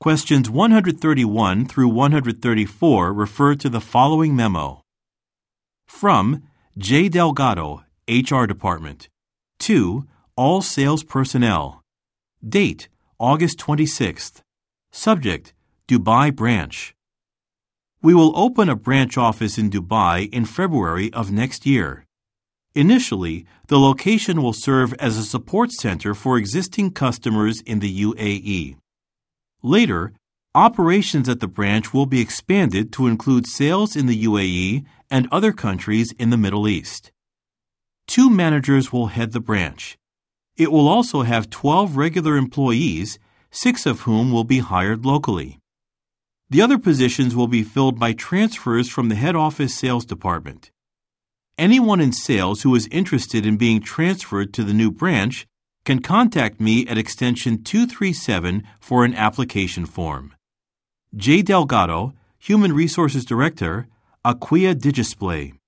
Questions 131 through 134 refer to the following memo. From J. Delgado, HR Department. To All Sales Personnel. Date August 26th. Subject Dubai Branch. We will open a branch office in Dubai in February of next year. Initially, the location will serve as a support center for existing customers in the UAE. Later, operations at the branch will be expanded to include sales in the UAE and other countries in the Middle East. Two managers will head the branch. It will also have 12 regular employees, six of whom will be hired locally. The other positions will be filled by transfers from the head office sales department. Anyone in sales who is interested in being transferred to the new branch can contact me at extension 237 for an application form. J. Delgado, Human Resources Director, Aquia Digisplay.